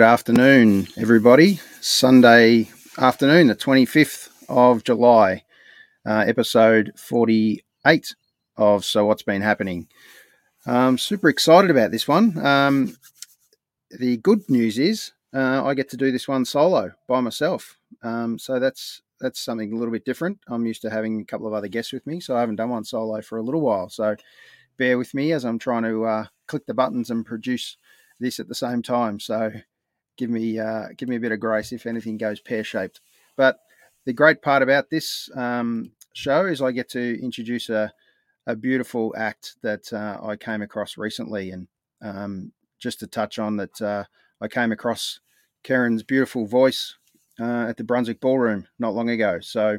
Good afternoon, everybody. Sunday afternoon, the 25th of July, uh, episode 48 of So What's Been Happening. I'm super excited about this one. Um, the good news is uh, I get to do this one solo by myself. Um, so that's that's something a little bit different. I'm used to having a couple of other guests with me, so I haven't done one solo for a little while. So bear with me as I'm trying to uh, click the buttons and produce this at the same time. So give me uh, give me a bit of grace if anything goes pear shaped. But the great part about this um, show is I get to introduce a, a beautiful act that uh, I came across recently, and um, just to touch on that, uh, I came across Karen's beautiful voice uh, at the Brunswick Ballroom not long ago. So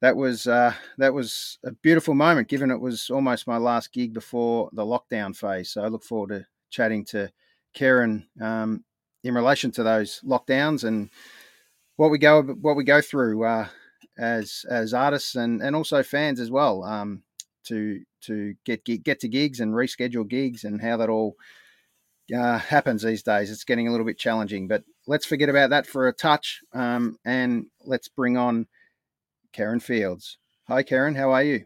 that was uh, that was a beautiful moment, given it was almost my last gig before the lockdown phase. So I look forward to chatting to Karen um, in relation to those lockdowns and what we go what we go through uh, as as artists and and also fans as well um, to to get get get to gigs and reschedule gigs and how that all uh, happens these days. It's getting a little bit challenging, but let's forget about that for a touch um, and let's bring on Karen Fields. Hi, Karen. How are you?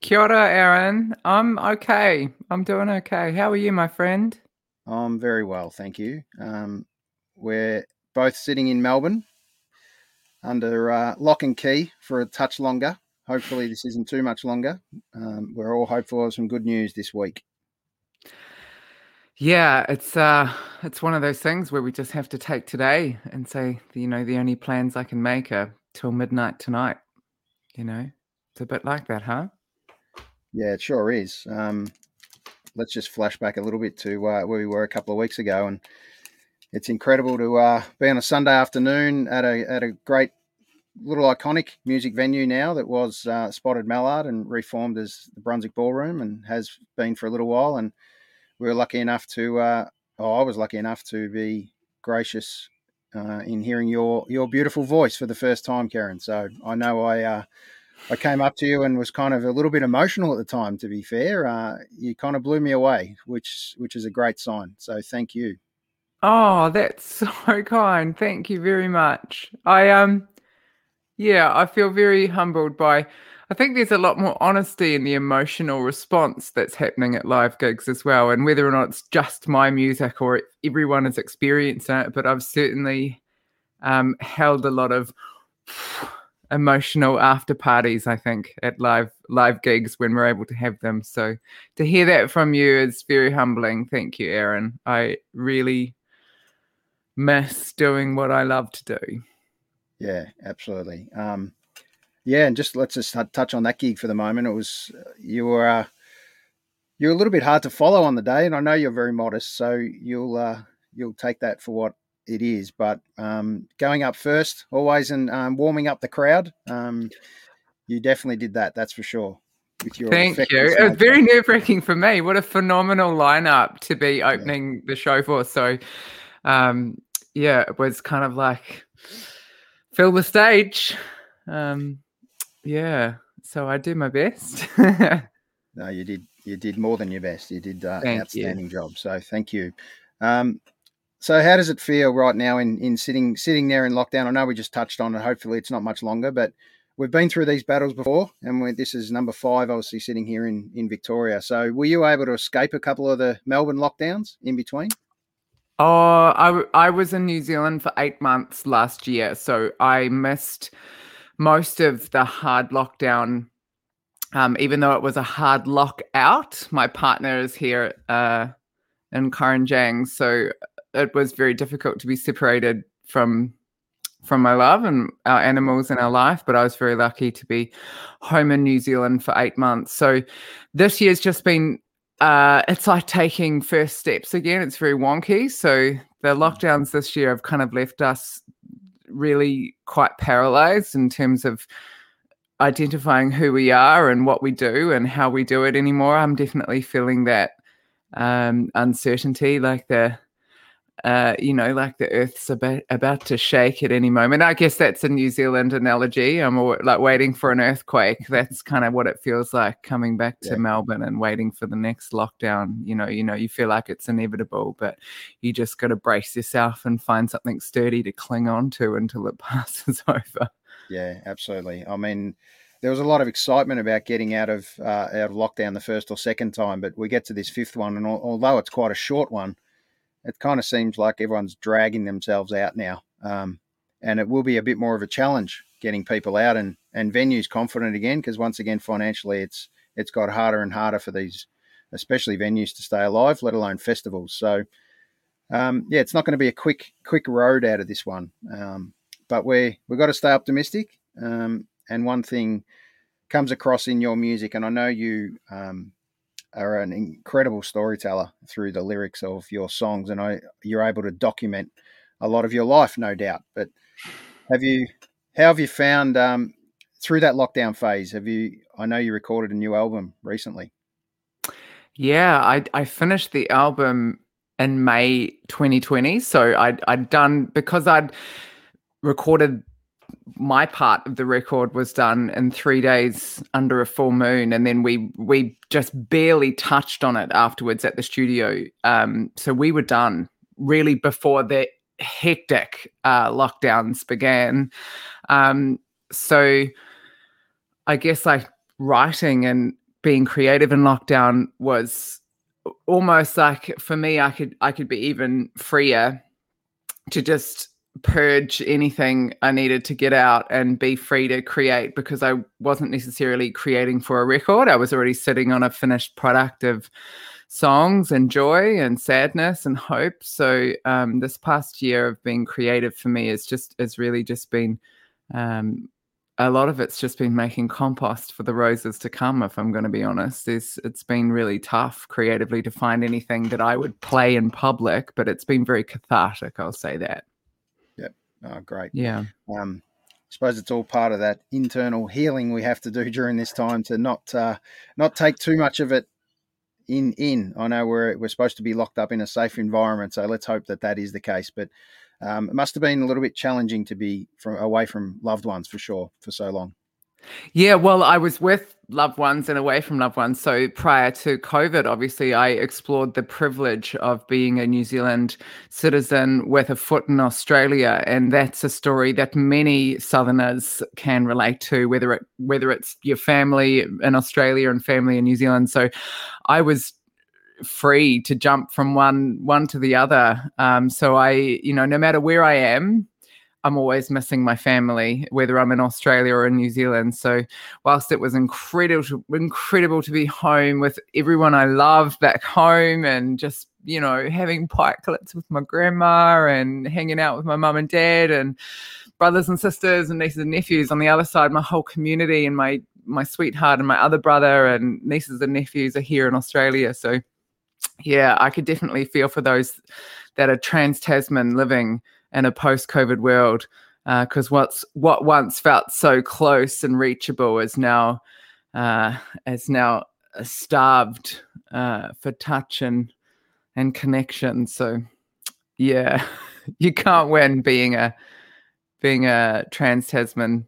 Kia ora, Aaron. I'm okay. I'm doing okay. How are you, my friend? I'm very well, thank you. Um, we're both sitting in Melbourne under uh, lock and key for a touch longer. Hopefully, this isn't too much longer. Um, we're all hopeful of some good news this week. Yeah, it's uh it's one of those things where we just have to take today and say, you know, the only plans I can make are till midnight tonight. You know, it's a bit like that, huh? Yeah, it sure is. Um, let's just flash back a little bit to uh, where we were a couple of weeks ago, and it's incredible to uh, be on a Sunday afternoon at a at a great little iconic music venue now that was uh, Spotted Mallard and reformed as the Brunswick Ballroom and has been for a little while. And we were lucky enough to, uh, oh, I was lucky enough to be gracious uh, in hearing your your beautiful voice for the first time, Karen. So I know I uh, I came up to you and was kind of a little bit emotional at the time. To be fair, uh, you kind of blew me away, which which is a great sign. So thank you. Oh, that's so kind. Thank you very much. I um yeah, I feel very humbled by I think there's a lot more honesty in the emotional response that's happening at live gigs as well. And whether or not it's just my music or everyone is experiencing it, but I've certainly um, held a lot of emotional after parties, I think, at live live gigs when we're able to have them. So to hear that from you is very humbling. Thank you, Aaron. I really miss doing what I love to do. Yeah, absolutely. Um, yeah, and just let's just touch on that gig for the moment. It was you were uh, you're a little bit hard to follow on the day, and I know you're very modest, so you'll uh, you'll take that for what it is. But um, going up first, always, and um, warming up the crowd, um, you definitely did that. That's for sure. With your Thank you. It was very nerve wracking for me. What a phenomenal lineup to be opening yeah. the show for. So, um, yeah, it was kind of like fill the stage. Um, yeah, so I do my best. no, you did. You did more than your best. You did uh, an outstanding you. job. So thank you. Um, so how does it feel right now in, in sitting sitting there in lockdown? I know we just touched on it. Hopefully it's not much longer, but we've been through these battles before, and this is number five, obviously sitting here in in Victoria. So were you able to escape a couple of the Melbourne lockdowns in between? Oh, I, I was in New Zealand for eight months last year, so I missed most of the hard lockdown. Um, even though it was a hard lockout, my partner is here uh, in Karanjang, so it was very difficult to be separated from from my love and our animals in our life. But I was very lucky to be home in New Zealand for eight months. So this year's just been uh, it's like taking first steps again. It's very wonky. So the lockdowns this year have kind of left us really quite paralyzed in terms of identifying who we are and what we do and how we do it anymore. I'm definitely feeling that um, uncertainty, like the uh, you know, like the earth's about, about to shake at any moment. I guess that's a New Zealand analogy. I'm like waiting for an earthquake. That's kind of what it feels like coming back to yeah. Melbourne and waiting for the next lockdown. You know, you know, you feel like it's inevitable, but you just got to brace yourself and find something sturdy to cling on to until it passes over. Yeah, absolutely. I mean, there was a lot of excitement about getting out of uh, out of lockdown the first or second time, but we get to this fifth one, and although it's quite a short one, it kind of seems like everyone's dragging themselves out now, um, and it will be a bit more of a challenge getting people out and and venues confident again because once again financially it's it's got harder and harder for these, especially venues to stay alive, let alone festivals. So. Um, yeah, it's not going to be a quick quick road out of this one, um, but we we've got to stay optimistic. Um, and one thing comes across in your music, and I know you um, are an incredible storyteller through the lyrics of your songs, and I you're able to document a lot of your life, no doubt. But have you, how have you found um, through that lockdown phase? Have you? I know you recorded a new album recently. Yeah, I I finished the album in May 2020, so I'd I'd done because I'd recorded my part of the record was done in three days under a full moon, and then we we just barely touched on it afterwards at the studio. Um, so we were done really before the hectic uh, lockdowns began. Um, so I guess like writing and being creative in lockdown was almost like for me, I could I could be even freer to just purge anything I needed to get out and be free to create because I wasn't necessarily creating for a record. I was already sitting on a finished product of songs and joy and sadness and hope. So um, this past year of being creative for me is just has really just been um, a lot of it's just been making compost for the roses to come. If I'm going to be honest, it's it's been really tough creatively to find anything that I would play in public, but it's been very cathartic. I'll say that. Oh, great. Yeah. Um, I suppose it's all part of that internal healing we have to do during this time to not uh, not take too much of it in in. I know we're we're supposed to be locked up in a safe environment, so let's hope that that is the case. But um, it must have been a little bit challenging to be from away from loved ones for sure for so long. Yeah, well, I was with loved ones and away from loved ones. So prior to COVID, obviously, I explored the privilege of being a New Zealand citizen with a foot in Australia, and that's a story that many Southerners can relate to, whether it whether it's your family in Australia and family in New Zealand. So I was free to jump from one one to the other. Um, so I, you know, no matter where I am, I'm always missing my family, whether I'm in Australia or in New Zealand. So, whilst it was incredible, incredible to be home with everyone I love back home, and just you know having clips with my grandma and hanging out with my mum and dad and brothers and sisters and nieces and nephews. On the other side, my whole community and my my sweetheart and my other brother and nieces and nephews are here in Australia. So, yeah, I could definitely feel for those that are trans Tasman living in a post-COVID world, because uh, what's what once felt so close and reachable is now uh, is now starved uh, for touch and and connection. So, yeah, you can't win being a being a trans Tasman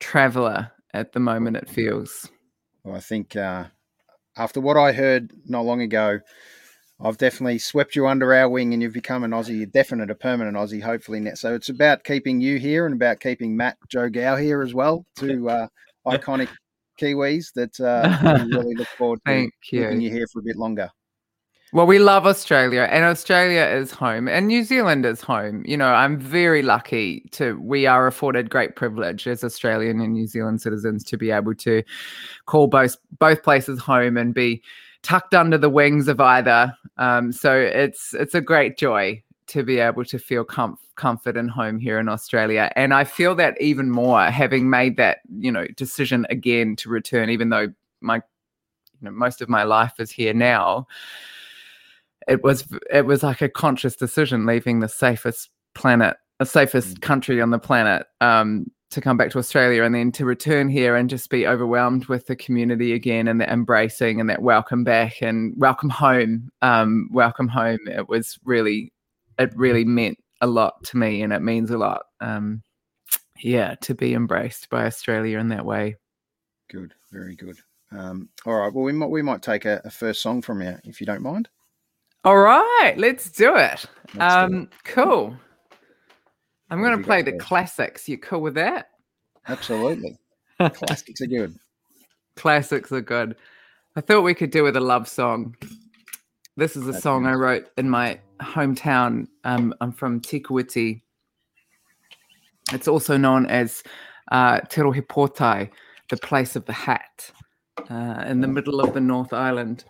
traveler at the moment. It feels. Well, I think uh, after what I heard not long ago I've definitely swept you under our wing and you've become an Aussie, a definite, a permanent Aussie, hopefully. Net. So it's about keeping you here and about keeping Matt Joe Gow here as well, two uh, iconic Kiwis that uh, really look forward to Thank keeping you. you here for a bit longer. Well, we love Australia, and Australia is home, and New Zealand is home. You know, I'm very lucky to. We are afforded great privilege as Australian and New Zealand citizens to be able to call both both places home and be tucked under the wings of either. Um, so it's it's a great joy to be able to feel com- comfort and home here in Australia, and I feel that even more having made that you know decision again to return, even though my you know most of my life is here now. It was it was like a conscious decision leaving the safest planet, the safest mm. country on the planet. Um, to come back to Australia and then to return here and just be overwhelmed with the community again and the embracing and that welcome back and welcome home. Um, welcome home. It was really it really meant a lot to me, and it means a lot. Um, yeah, to be embraced by Australia in that way. Good, very good. Um, all right, well, we might we might take a, a, first song from you if you don't mind. All right, let's do it. Let's um, do it. Cool. I'm going to play the classics. You cool with that? Absolutely. classics are good. Classics are good. I thought we could do with a love song. This is a That's song nice. I wrote in my hometown. Um, I'm from Te Kuiti. It's also known as uh, Te Rohe the place of the hat, uh, in the middle of the North Island.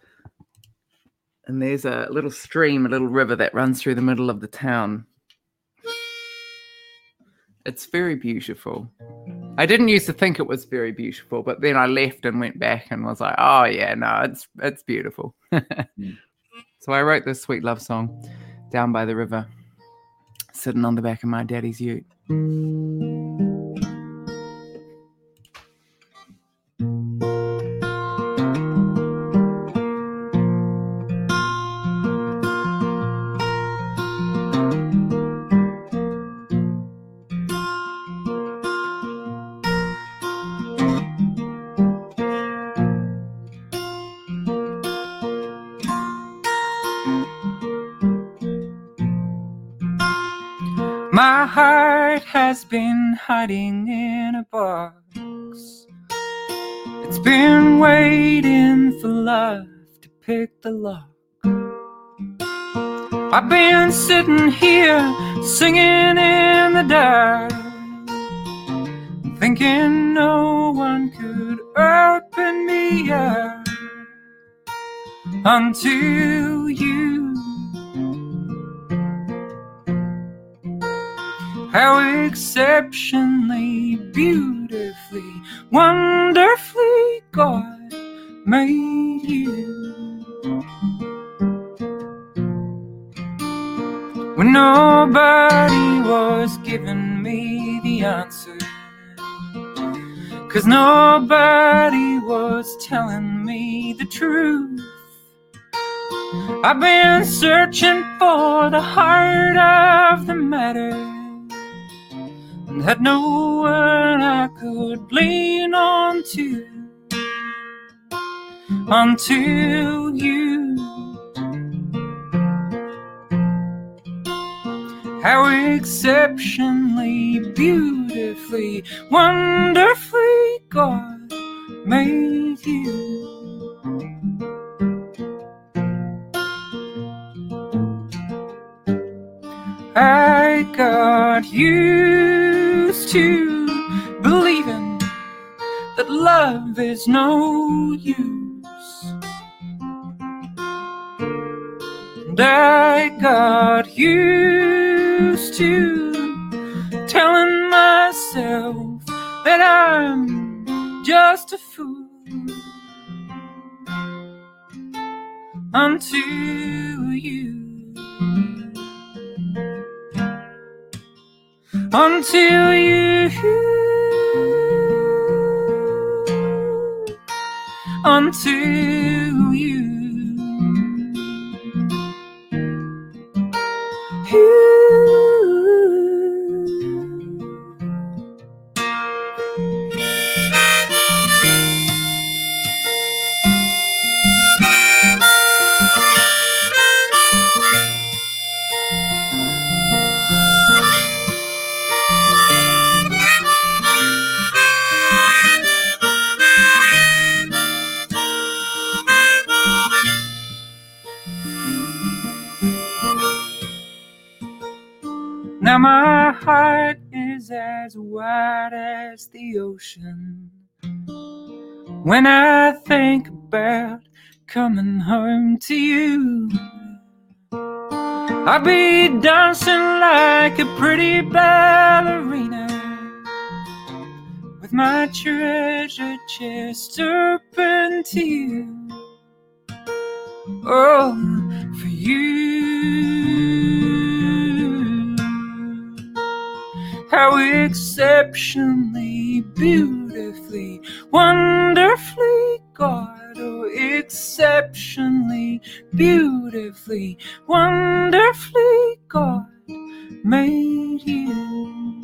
And there's a little stream, a little river that runs through the middle of the town. It's very beautiful. I didn't used to think it was very beautiful, but then I left and went back and was like, "Oh yeah, no, it's it's beautiful." mm. So I wrote this sweet love song down by the river, sitting on the back of my daddy's ute. Hiding in a box. It's been waiting for love to pick the lock. I've been sitting here singing in the dark, thinking no one could open me up until you How exceptionally, beautifully, wonderfully God made you. When nobody was giving me the answer. Cause nobody was telling me the truth. I've been searching for the heart of the matter and had no one I could lean on to until you. How exceptionally, beautifully, wonderfully God made you. I got used to believing that love is no use. And I got used to telling myself that I'm just a fool until until you until you. Now as wide as the ocean. When I think about coming home to you, I'll be dancing like a pretty ballerina with my treasure chest open to you. Oh, for you. How exceptionally, beautifully, wonderfully God oh, exceptionally, beautifully, wonderfully, God made you.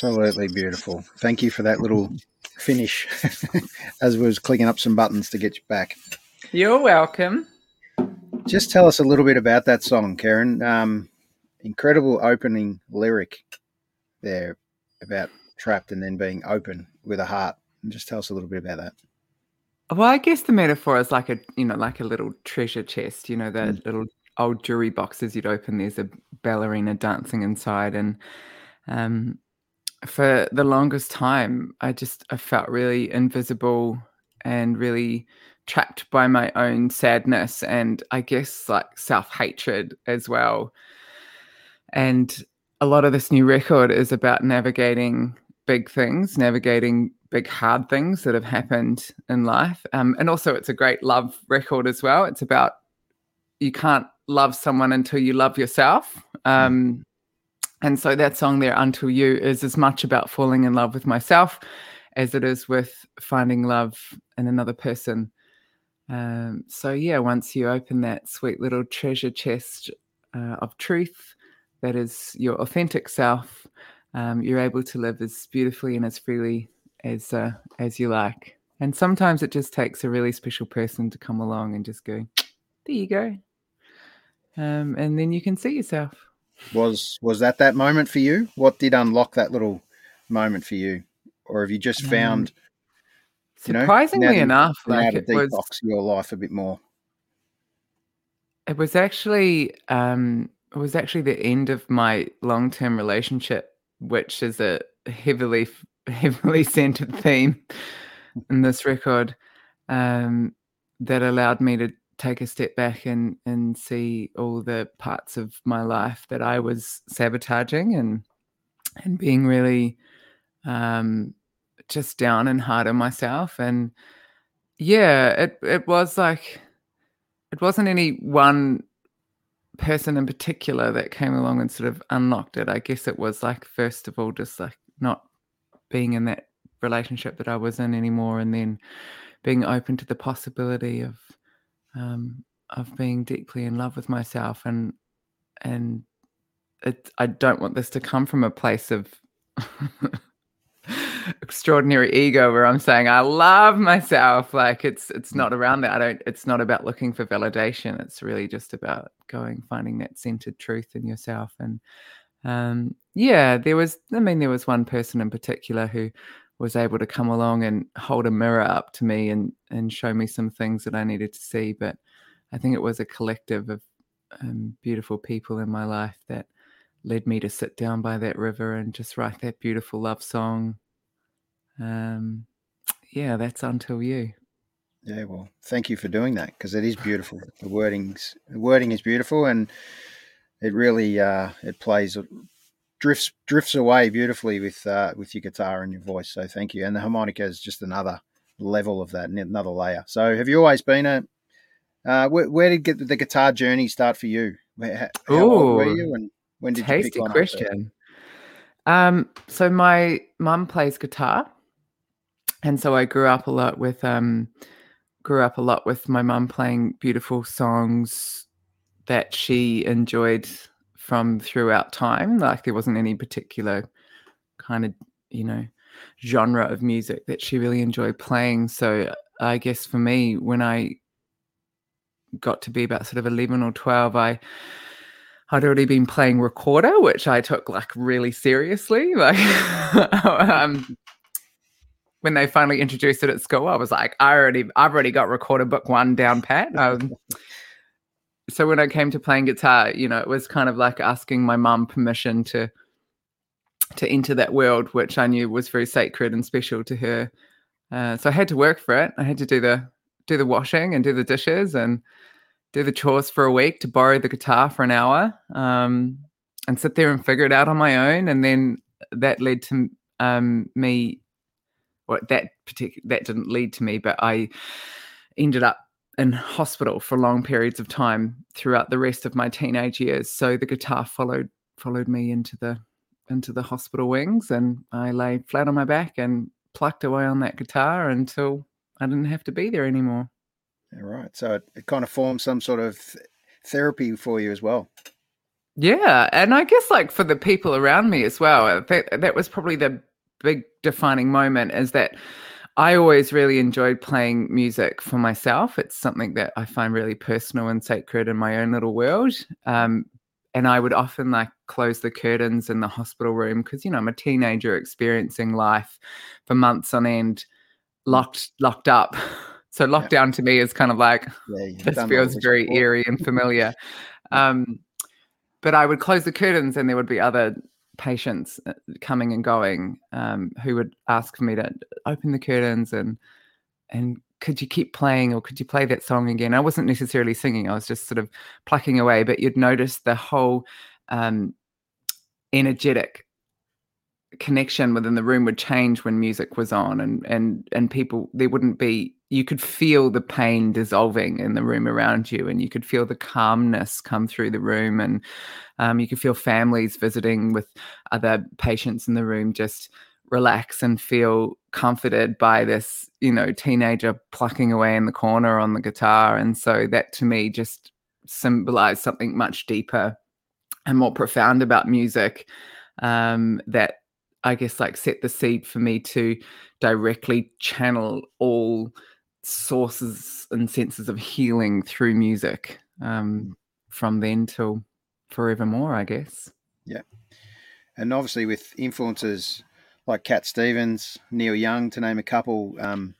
Absolutely beautiful. Thank you for that little finish as we was clicking up some buttons to get you back. You're welcome. Just tell us a little bit about that song, Karen. Um, incredible opening lyric there about trapped and then being open with a heart. And just tell us a little bit about that. Well, I guess the metaphor is like a you know like a little treasure chest. You know the mm. little old jewelry boxes you'd open. There's a ballerina dancing inside, and um, for the longest time, I just I felt really invisible and really trapped by my own sadness and I guess like self hatred as well. And a lot of this new record is about navigating big things, navigating big hard things that have happened in life. Um, and also, it's a great love record as well. It's about you can't love someone until you love yourself. Mm. Um, and so that song there, Until You, is as much about falling in love with myself as it is with finding love in another person. Um, so, yeah, once you open that sweet little treasure chest uh, of truth that is your authentic self, um, you're able to live as beautifully and as freely as uh, as you like. And sometimes it just takes a really special person to come along and just go, there you go. Um, and then you can see yourself. Was was that that moment for you? What did unlock that little moment for you, or have you just um, found? Um, you know, surprisingly enough, like it was your life a bit more. It was actually um, it was actually the end of my long term relationship, which is a heavily heavily centered theme in this record, um, that allowed me to take a step back and and see all the parts of my life that I was sabotaging and and being really um, just down and hard on myself. And yeah it it was like it wasn't any one person in particular that came along and sort of unlocked it. I guess it was like first of all just like not being in that relationship that i was in anymore and then being open to the possibility of um, of being deeply in love with myself and and it, I don't want this to come from a place of extraordinary ego where I'm saying I love myself. Like it's it's not around that. I don't. It's not about looking for validation. It's really just about going finding that centered truth in yourself. And um, yeah, there was. I mean, there was one person in particular who was able to come along and hold a mirror up to me and and show me some things that I needed to see. But I think it was a collective of um, beautiful people in my life that led me to sit down by that river and just write that beautiful love song. Um, yeah, that's until you. Yeah, well, thank you for doing that because it is beautiful. the wording's the wording is beautiful and it really uh, it plays drifts drifts away beautifully with uh, with your guitar and your voice. So thank you. And the harmonica is just another level of that, another layer. So have you always been a uh, where, where, did the guitar journey start for you? How, how old were you, and when did you pick one question. Um, so my mum plays guitar, and so I grew up a lot with um, grew up a lot with my mum playing beautiful songs that she enjoyed from throughout time. Like there wasn't any particular kind of, you know, genre of music that she really enjoyed playing. So I guess for me, when I got to be about sort of 11 or 12, I I'd already been playing recorder, which I took like really seriously. Like um, when they finally introduced it at school, I was like, I already, I've already got recorder book one down pat. Um, so when I came to playing guitar, you know, it was kind of like asking my mum permission to to enter that world, which I knew was very sacred and special to her. Uh, so I had to work for it. I had to do the do the washing and do the dishes and do the chores for a week to borrow the guitar for an hour um, and sit there and figure it out on my own. And then that led to um, me. Well, that particular that didn't lead to me, but I ended up in hospital for long periods of time throughout the rest of my teenage years. So the guitar followed followed me into the into the hospital wings, and I lay flat on my back and plucked away on that guitar until I didn't have to be there anymore. Right. So it, it kind of formed some sort of th- therapy for you as well. Yeah, and I guess like for the people around me as well, that that was probably the big defining moment is that I always really enjoyed playing music for myself. It's something that I find really personal and sacred in my own little world. Um, and I would often like close the curtains in the hospital room because you know I'm a teenager experiencing life for months on end, locked locked up. So lockdown yeah. to me is kind of like yeah, this feels very before. eerie and familiar. Um, but I would close the curtains and there would be other patients uh, coming and going um, who would ask for me to open the curtains and and could you keep playing or could you play that song again? I wasn't necessarily singing; I was just sort of plucking away. But you'd notice the whole um, energetic connection within the room would change when music was on, and and and people there wouldn't be you could feel the pain dissolving in the room around you and you could feel the calmness come through the room and um, you could feel families visiting with other patients in the room just relax and feel comforted by this you know teenager plucking away in the corner on the guitar. And so that to me just symbolized something much deeper and more profound about music um, that i guess like set the seed for me to directly channel all sources and senses of healing through music um, mm. from then till forevermore, I guess. Yeah. And obviously, with influences like Cat Stevens, Neil Young, to name a couple, um,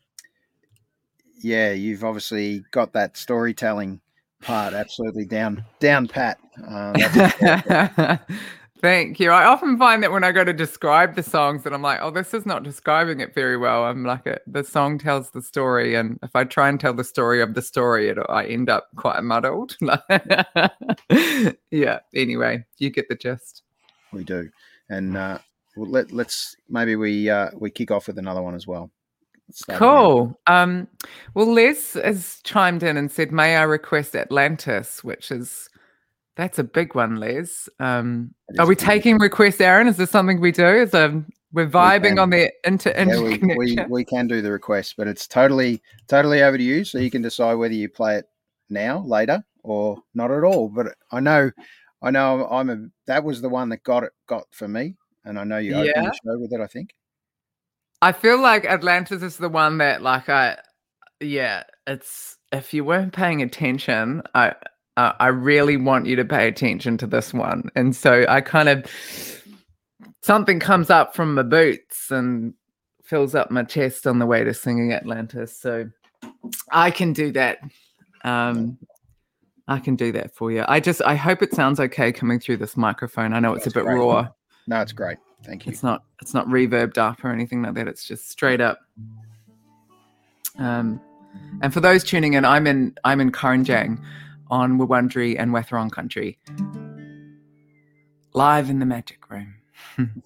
yeah, you've obviously got that storytelling part absolutely down down pat. Uh, Thank you. I often find that when I go to describe the songs, that I'm like, oh, this is not describing it very well. I'm like, a, the song tells the story, and if I try and tell the story of the story, it, I end up quite muddled. yeah. Anyway, you get the gist. We do, and uh, well, let let's maybe we uh, we kick off with another one as well. Cool. Um, well, Les has chimed in and said, "May I request Atlantis," which is that's a big one, Les. Um, are we taking requests, Aaron? Is this something we do? Is um, we're vibing we on the inter yeah, we, we, we, can do the request, but it's totally totally over to you. So you can decide whether you play it now, later, or not at all. But I know, I know, I'm a that was the one that got it got for me, and I know you opened the show with it. I think. I feel like Atlantis is the one that, like, I, yeah, it's if you weren't paying attention, I uh, I really want you to pay attention to this one. And so I kind of, something comes up from my boots and fills up my chest on the way to singing Atlantis. So I can do that. Um, I can do that for you. I just, I hope it sounds okay coming through this microphone. I know it's That's a bit great. raw. No, it's great. Thank you. It's not, it's not reverbed up or anything like that. It's just straight up. Um, and for those tuning in, I'm in, I'm in Karanjang on Wurundjeri and Wathaurong country. Live in the magic room.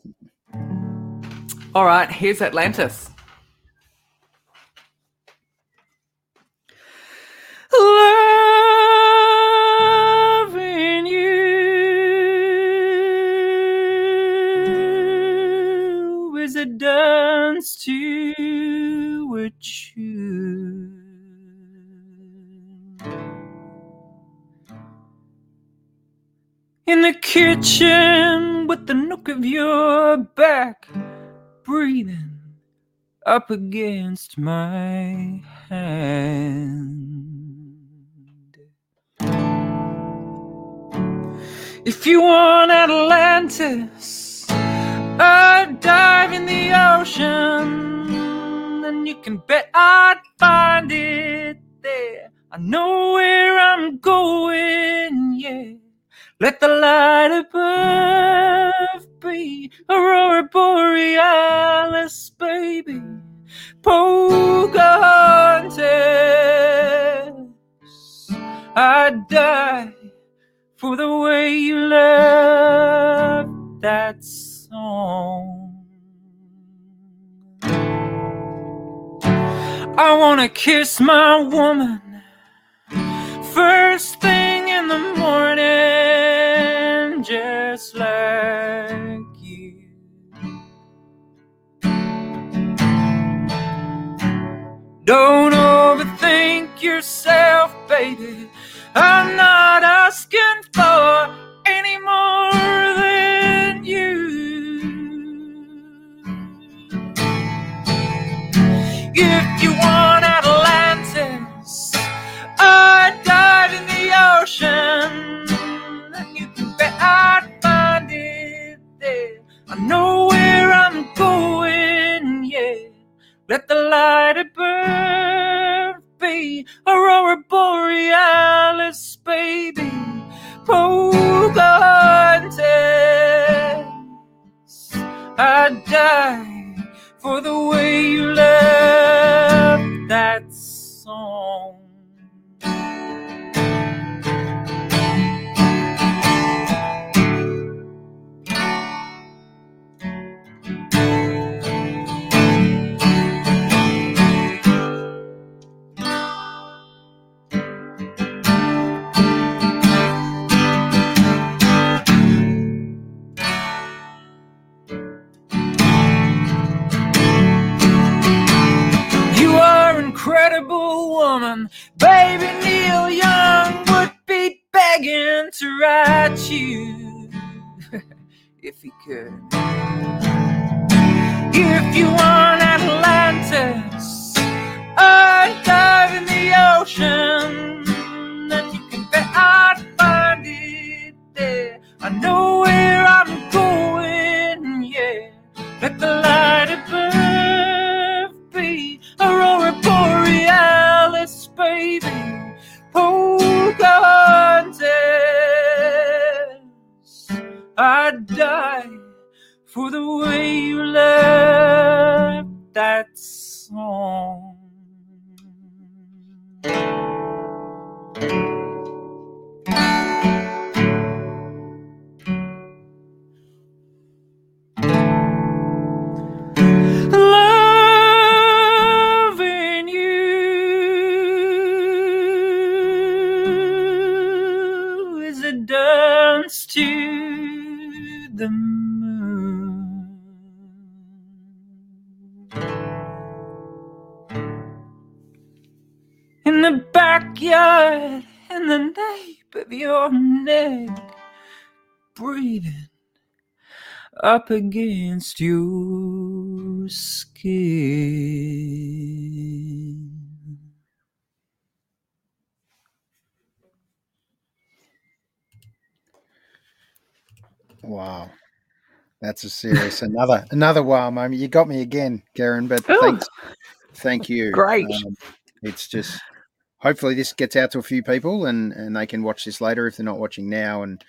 All right, here's Atlantis. Loving you is a dance to which you in the kitchen with the nook of your back, breathing up against my hand. If you want Atlantis, I'd dive in the ocean, and you can bet I'd find it there. I know where I'm going, yeah. Let the light above be Aurora Borealis, baby. Pocahontas. I'd die for the way you love that song. I wanna kiss my woman first thing in the morning, Don't overthink yourself, baby. I'm not asking for any more than you. If you want Atlantis, I'd dive in the ocean. And you can bet I'd find it there. I know where I'm going, yeah. Let the light above be Aurora Borealis, baby. Pocahontas. I'd die for the way you left that Baby Neil Young would be begging to write you if he could. If you want Atlantis, I'd dive in the ocean. Your neck, breathing up against your skin. Wow. That's a serious another another wow moment. You got me again, Karen, but thanks. Thank you. Great. Um, it's just hopefully this gets out to a few people and and they can watch this later if they're not watching now and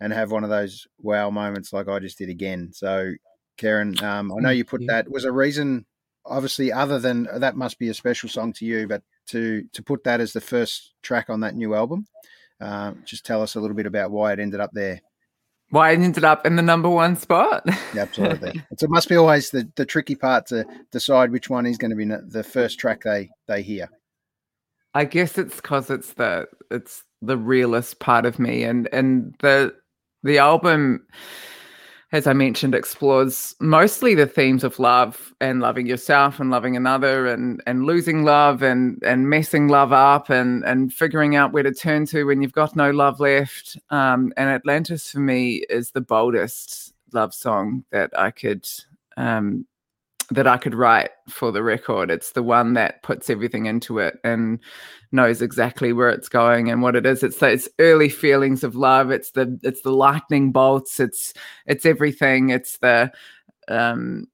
and have one of those wow moments like I just did again. So Karen, um, I know you put that was a reason obviously other than that must be a special song to you, but to to put that as the first track on that new album. Uh, just tell us a little bit about why it ended up there. Why it ended up in the number one spot? Yeah, absolutely. it's, it must be always the, the tricky part to decide which one is going to be the first track they they hear. I guess it's because it's the it's the realist part of me, and and the the album, as I mentioned, explores mostly the themes of love and loving yourself and loving another, and and losing love and and messing love up, and and figuring out where to turn to when you've got no love left. Um, and Atlantis for me is the boldest love song that I could um, that I could write for the record. It's the one that puts everything into it and knows exactly where it's going and what it is. It's those early feelings of love. It's the it's the lightning bolts. It's it's everything. It's the um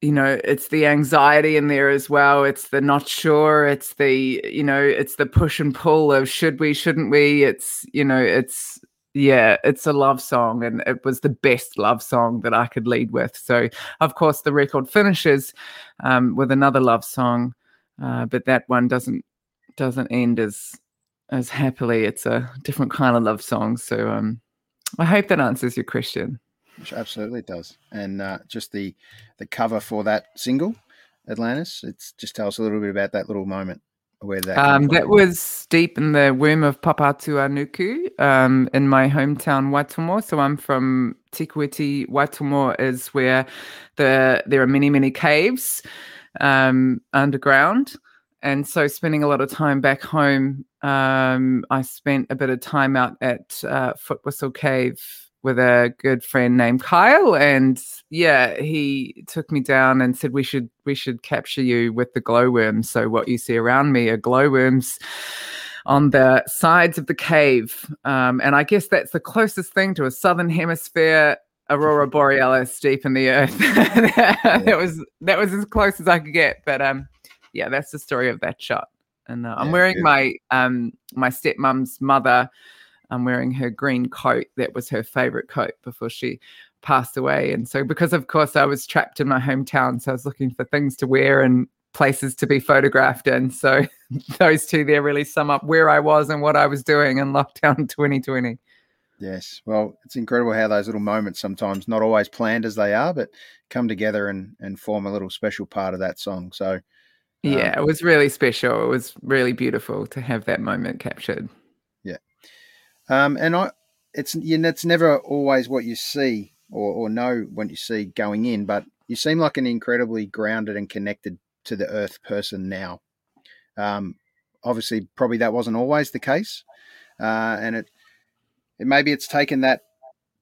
you know it's the anxiety in there as well it's the not sure it's the you know it's the push and pull of should we shouldn't we it's you know it's yeah it's a love song and it was the best love song that i could lead with so of course the record finishes um, with another love song uh, but that one doesn't doesn't end as as happily it's a different kind of love song so um i hope that answers your question Which absolutely does. And uh, just the the cover for that single Atlantis? It just tell us a little bit about that little moment where that. Um, that was deep in the womb of Papatūānuku um, in my hometown Waitomo. So I'm from Te Kūiti. Waitomo is where the there are many many caves um, underground, and so spending a lot of time back home. Um, I spent a bit of time out at uh, Foot Whistle Cave with a good friend named Kyle and yeah he took me down and said we should we should capture you with the glowworms. So what you see around me are glowworms on the sides of the cave. Um, and I guess that's the closest thing to a southern hemisphere aurora borealis deep in the earth. That was that was as close as I could get but um yeah that's the story of that shot. And uh, I'm Yeah, wearing good. my um my stepmom's mother I'm wearing her green coat. That was her favorite coat before she passed away. And so, because of course I was trapped in my hometown, so I was looking for things to wear and places to be photographed in. So, those two there really sum up where I was and what I was doing in lockdown 2020. Yes. Well, it's incredible how those little moments sometimes not always planned as they are, but come together and, and form a little special part of that song. So, um, Yeah, it was really special. It was really beautiful to have that moment captured. Um, and I, it's it's never always what you see or, or know when you see going in, but you seem like an incredibly grounded and connected to the earth person now. Um, obviously, probably that wasn't always the case, uh, and it, it maybe it's taken that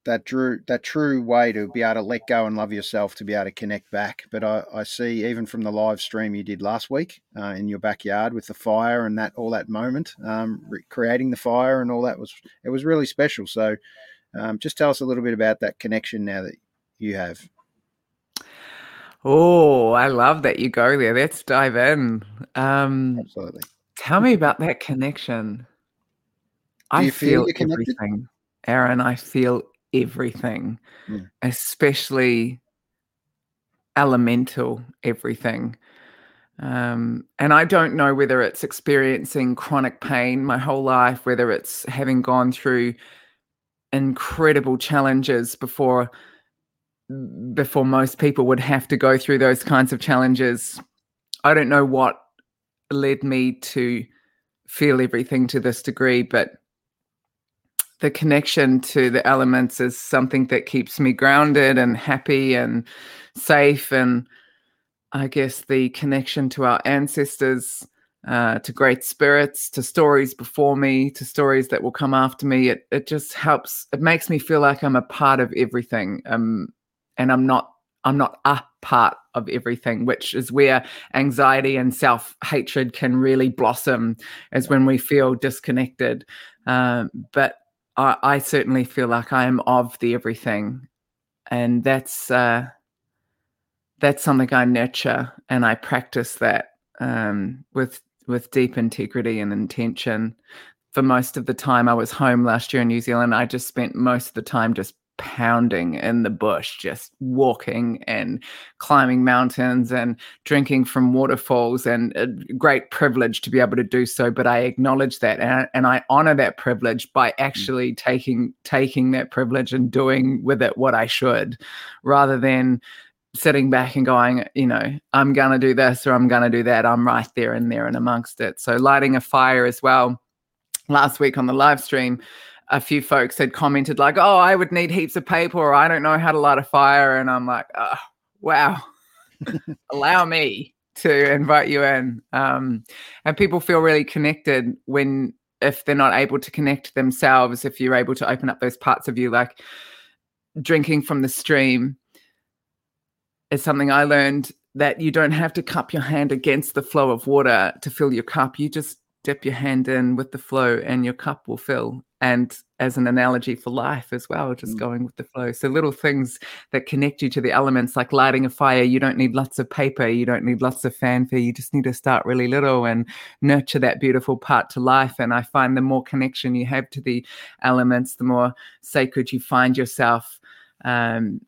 that true that true way to be able to let go and love yourself to be able to connect back. But I, I see even from the live stream you did last week uh, in your backyard with the fire and that all that moment, um, re- creating the fire and all that was it was really special. So, um, just tell us a little bit about that connection now that you have. Oh, I love that you go there. Let's dive in. Um, Absolutely. Tell me about that connection. I you feel feel everything, Aaron. I feel everything, Yeah. especially elemental everything. Um, and I don't know whether it's experiencing chronic pain my whole life, whether it's having gone through incredible challenges before before most people would have to go through those kinds of challenges. I don't know what led me to feel everything to this degree, but the connection to the elements is something that keeps me grounded and happy and safe. And I guess the connection to our ancestors, uh, to great spirits, to stories before me, to stories that will come after me, it, it just helps. It makes me feel like I'm a part of everything. Um, and I'm not I'm not a part of everything, which is where anxiety and self hatred can really blossom, is when we feel disconnected. Um, but I, I certainly feel like I am of the everything, and that's uh, that's something I nurture and I practice that um, with with deep integrity and intention. For most of the time I was home last year in New Zealand, I just spent most of the time just pounding in the bush, just walking and climbing mountains and drinking from waterfalls, and a great privilege to be able to do so. But I acknowledge that, and I, and I honor that privilege by mm. actually taking taking that privilege and doing with it what I should, rather than sitting back and going, you know, I'm going to do this or I'm going to do that. I'm right there and there and amongst it. So lighting a fire as well. Last week on the live stream, a few folks had commented like, "Oh, I would need heaps of paper, or I don't know how to light a fire," and I'm like, oh, "Wow, allow me to invite you in." Um, and people feel really connected when, if they're not able to connect themselves, if you're able to open up those parts of you, like drinking from the stream, is something I learned that you don't have to cup your hand against the flow of water to fill your cup. You just dip your hand in with the flow and your cup will fill. And as an analogy for life as well, just Mm. going with the flow. So little things that connect you to the elements, like lighting a fire, you don't need lots of paper, you don't need lots of fanfare. You just need to start really little and nurture that beautiful part to life. And I find the more connection you have to the elements, the more sacred you find yourself. Um,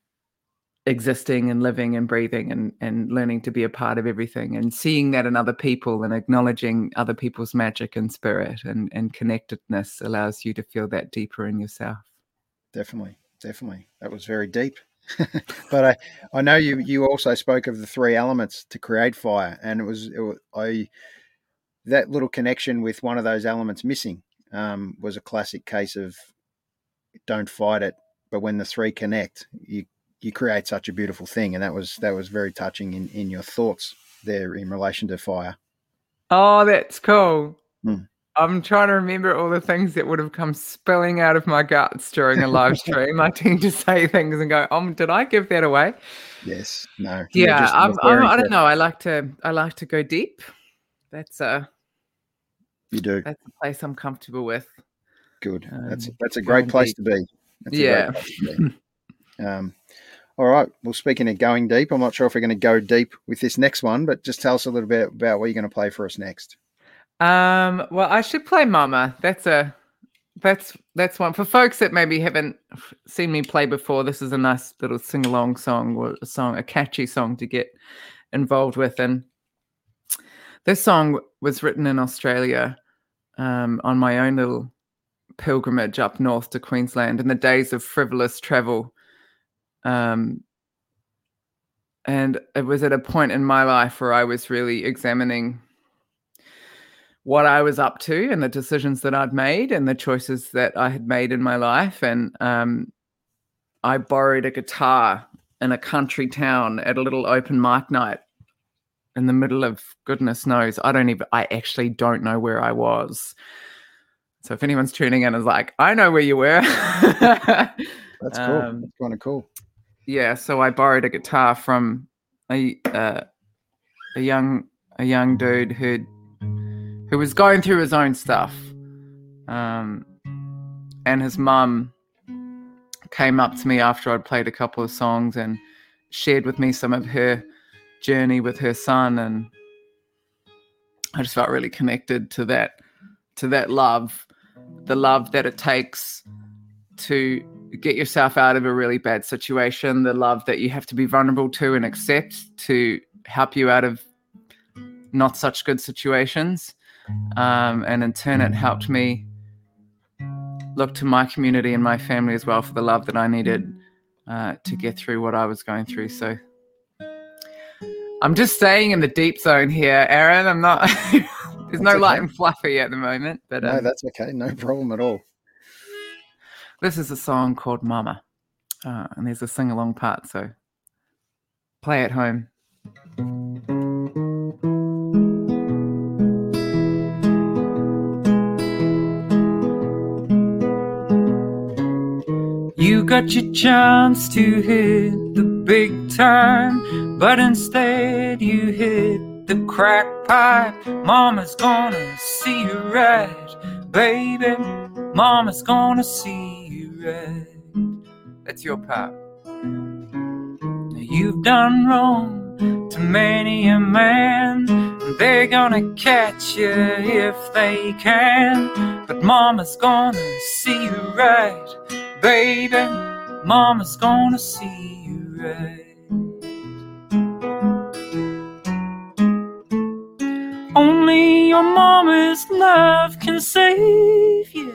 existing and living and breathing and and learning to be a part of everything and seeing that in other people and acknowledging other people's magic and spirit and and connectedness allows you to feel that deeper in yourself Definitely, definitely. That was very deep. but I, I know you you also spoke of the three elements to create fire, and it was, it was I that little connection with one of those elements missing um, was a classic case of don't fight it, but when the three connect, you you create such a beautiful thing, and that was that was very touching in in your thoughts there in relation to fire. Oh, that's cool. Hmm. I'm trying to remember all the things that would have come spilling out of my guts during a live stream. I tend to say things and go, "Um, did I give that away?" Yes, no, Yeah, I'm, I'm, I don't know. I like to I like to go deep. That's a You do that's a place I'm comfortable with. good. that's um, that's a great place deep. to be. That's a great Yeah. place to be. um, all right. Well, speaking of going deep, I'm not sure if we're going to go deep with this next one, but just tell us a little bit about what you're going to play for us next. Um, well, I should play Mama. That's a that's that's one for folks that maybe haven't seen me play before. This is a nice little sing along song or a song, a catchy song to get involved with. And this song was written in Australia um, on my own little pilgrimage up north to Queensland in the days of frivolous travel. Um, and it was at a point in my life where I was really examining what I was up to and the decisions that I'd made and the choices that I had made in my life. And um, I borrowed a guitar in a country town at a little open mic night in the middle of goodness knows. I don't even, I actually don't know where I was. So if anyone's tuning in, is like, I know where you were. That's cool. Um, That's kind of cool. Yeah so i borrowed a guitar from a uh, a young a young dude who who was going through his own stuff um and his mum came up to me after i'd played a couple of songs and shared with me some of her journey with her son and i just felt really connected to that to that love the love that it takes to get yourself out of a really bad situation, the love that you have to be vulnerable to and accept to help you out of not such good situations. Um, and in turn, it helped me look to my community and my family as well for the love that I needed uh, to get through what I was going through. So I'm just staying in the deep zone here, Aaron. I'm not, there's no That's light and fluffy at the moment, but No, um, that's okay. No problem at all. This is a song called Mama, uh, and there's a sing along part, so play at home. You got your chance to hit the big time, but instead you hit the crack pipe. Mama's gonna see you right, baby. Mama's gonna see you right. That's your part. You've done wrong to many a man. and They're gonna catch you if they can. But Mama's gonna see you right, baby. Mama's gonna see you right. Only your mama's love can save you,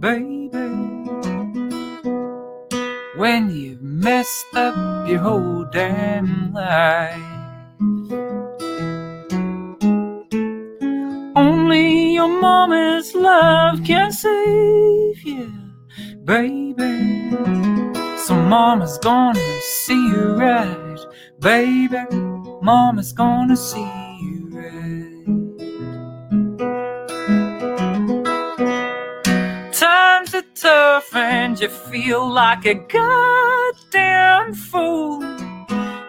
baby when you've messed up your whole damn life. Only your mama's love can save you, baby. So mama's gonna see you right, baby. Mama's gonna see tough and you feel like a goddamn fool.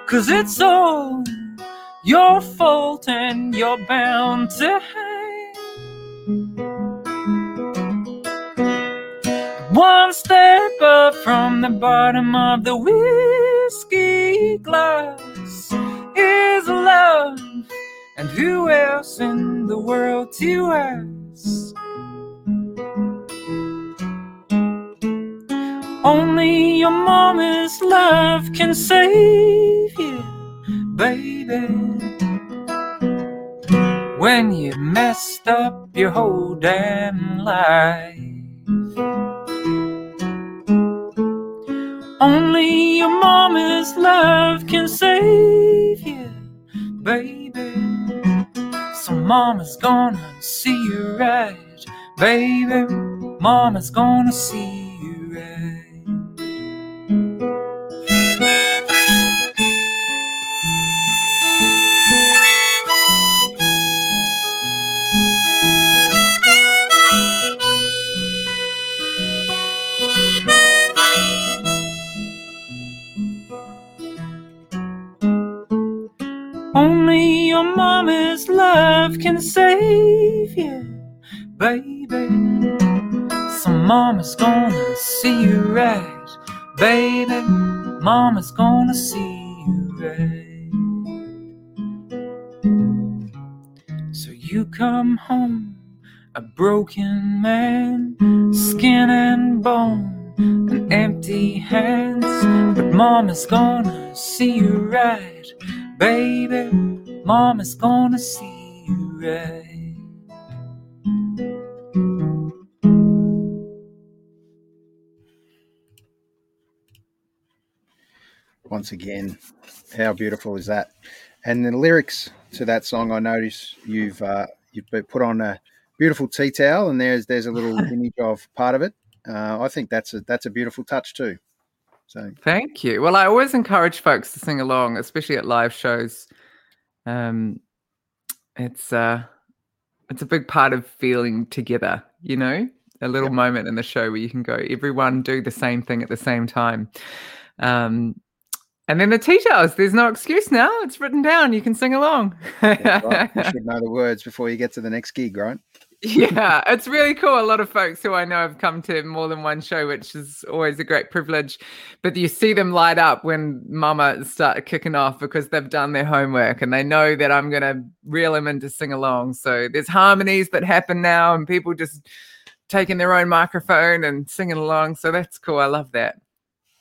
Cause it's all your fault and you're bound to hang. One step up from the bottom of the whiskey glass is love. And who else in the world to ask? Only your mama's love can save you, baby. When you messed up your whole damn life. Only your mama's love can save you, baby. So mama's gonna see you right, baby. Mama's gonna see Mama's love can save you, baby. So mama's gonna see you right, baby. Mama's gonna see you right. So you come home a broken man, skin and bone, and empty hands. But mama's gonna see you right, baby. Mama's gonna see you right. Once again, how beautiful is that? And the lyrics to that song, I notice you've uh, you've put on a beautiful tea towel, and there's there's a little image of part of it. Uh, I think that's a that's a beautiful touch too. So Thank you. Well, I always encourage folks to sing along, especially at live shows. Um, it's uh, it's a big part of feeling together. You know, a little Yep. moment in the show where you can go, everyone do the same thing at the same time. Um, and then the tea towels. There's no excuse now. It's written down. You can sing along. right. you should know the words before you get to the next gig, right? Yeah, it's really cool. A lot of folks who I know have come to more than one show, which is always a great privilege. But you see them light up when Mama start kicking off because they've done their homework and they know that I'm going to reel them in to sing along. So there's harmonies that happen now, and people just taking their own microphone and singing along. So that's cool. I love that.